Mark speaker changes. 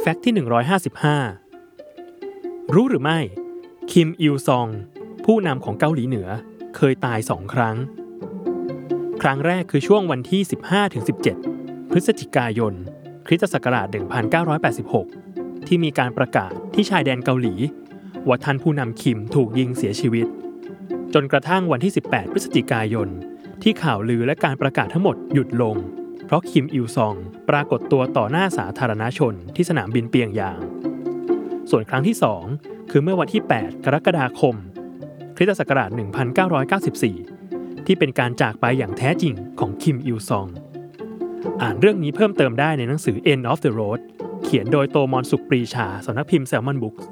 Speaker 1: แฟกต์ที่ 155 รู้หรือไม่ คิมอิลซอง ผู้นำของเกาหลีเหนือ เคยตายสองครั้ง ครั้งแรกคือช่วงวันที่ 15-17 พฤศจิกายน คริสตศักราช 1986 ที่มีการประกาศที่ชายแดนเกาหลี ว่าท่านผู้นำคิมถูกยิงเสียชีวิต จนกระทั่งวันที่ 18 พฤศจิกายน ที่ข่าวลือและการประกาศทั้งหมดหยุดลง เพราะคิมอิลซองปรากฏตัวต่อหน้าสาธารณชนที่สนามบินเปียงยาง ส่วนครั้งที่ 2 คือเมื่อวันที่ 8 กรกฎาคมคริสตศักราช 1994 ที่เป็นการจากไปอย่างแท้จริงของคิมอิลซอง อ่านเรื่องนี้เพิ่มเติมได้ในหนังสือ End of the Road เขียนโดยโตมอนสุขปรีชาสำนักพิมพ์ Salmon Books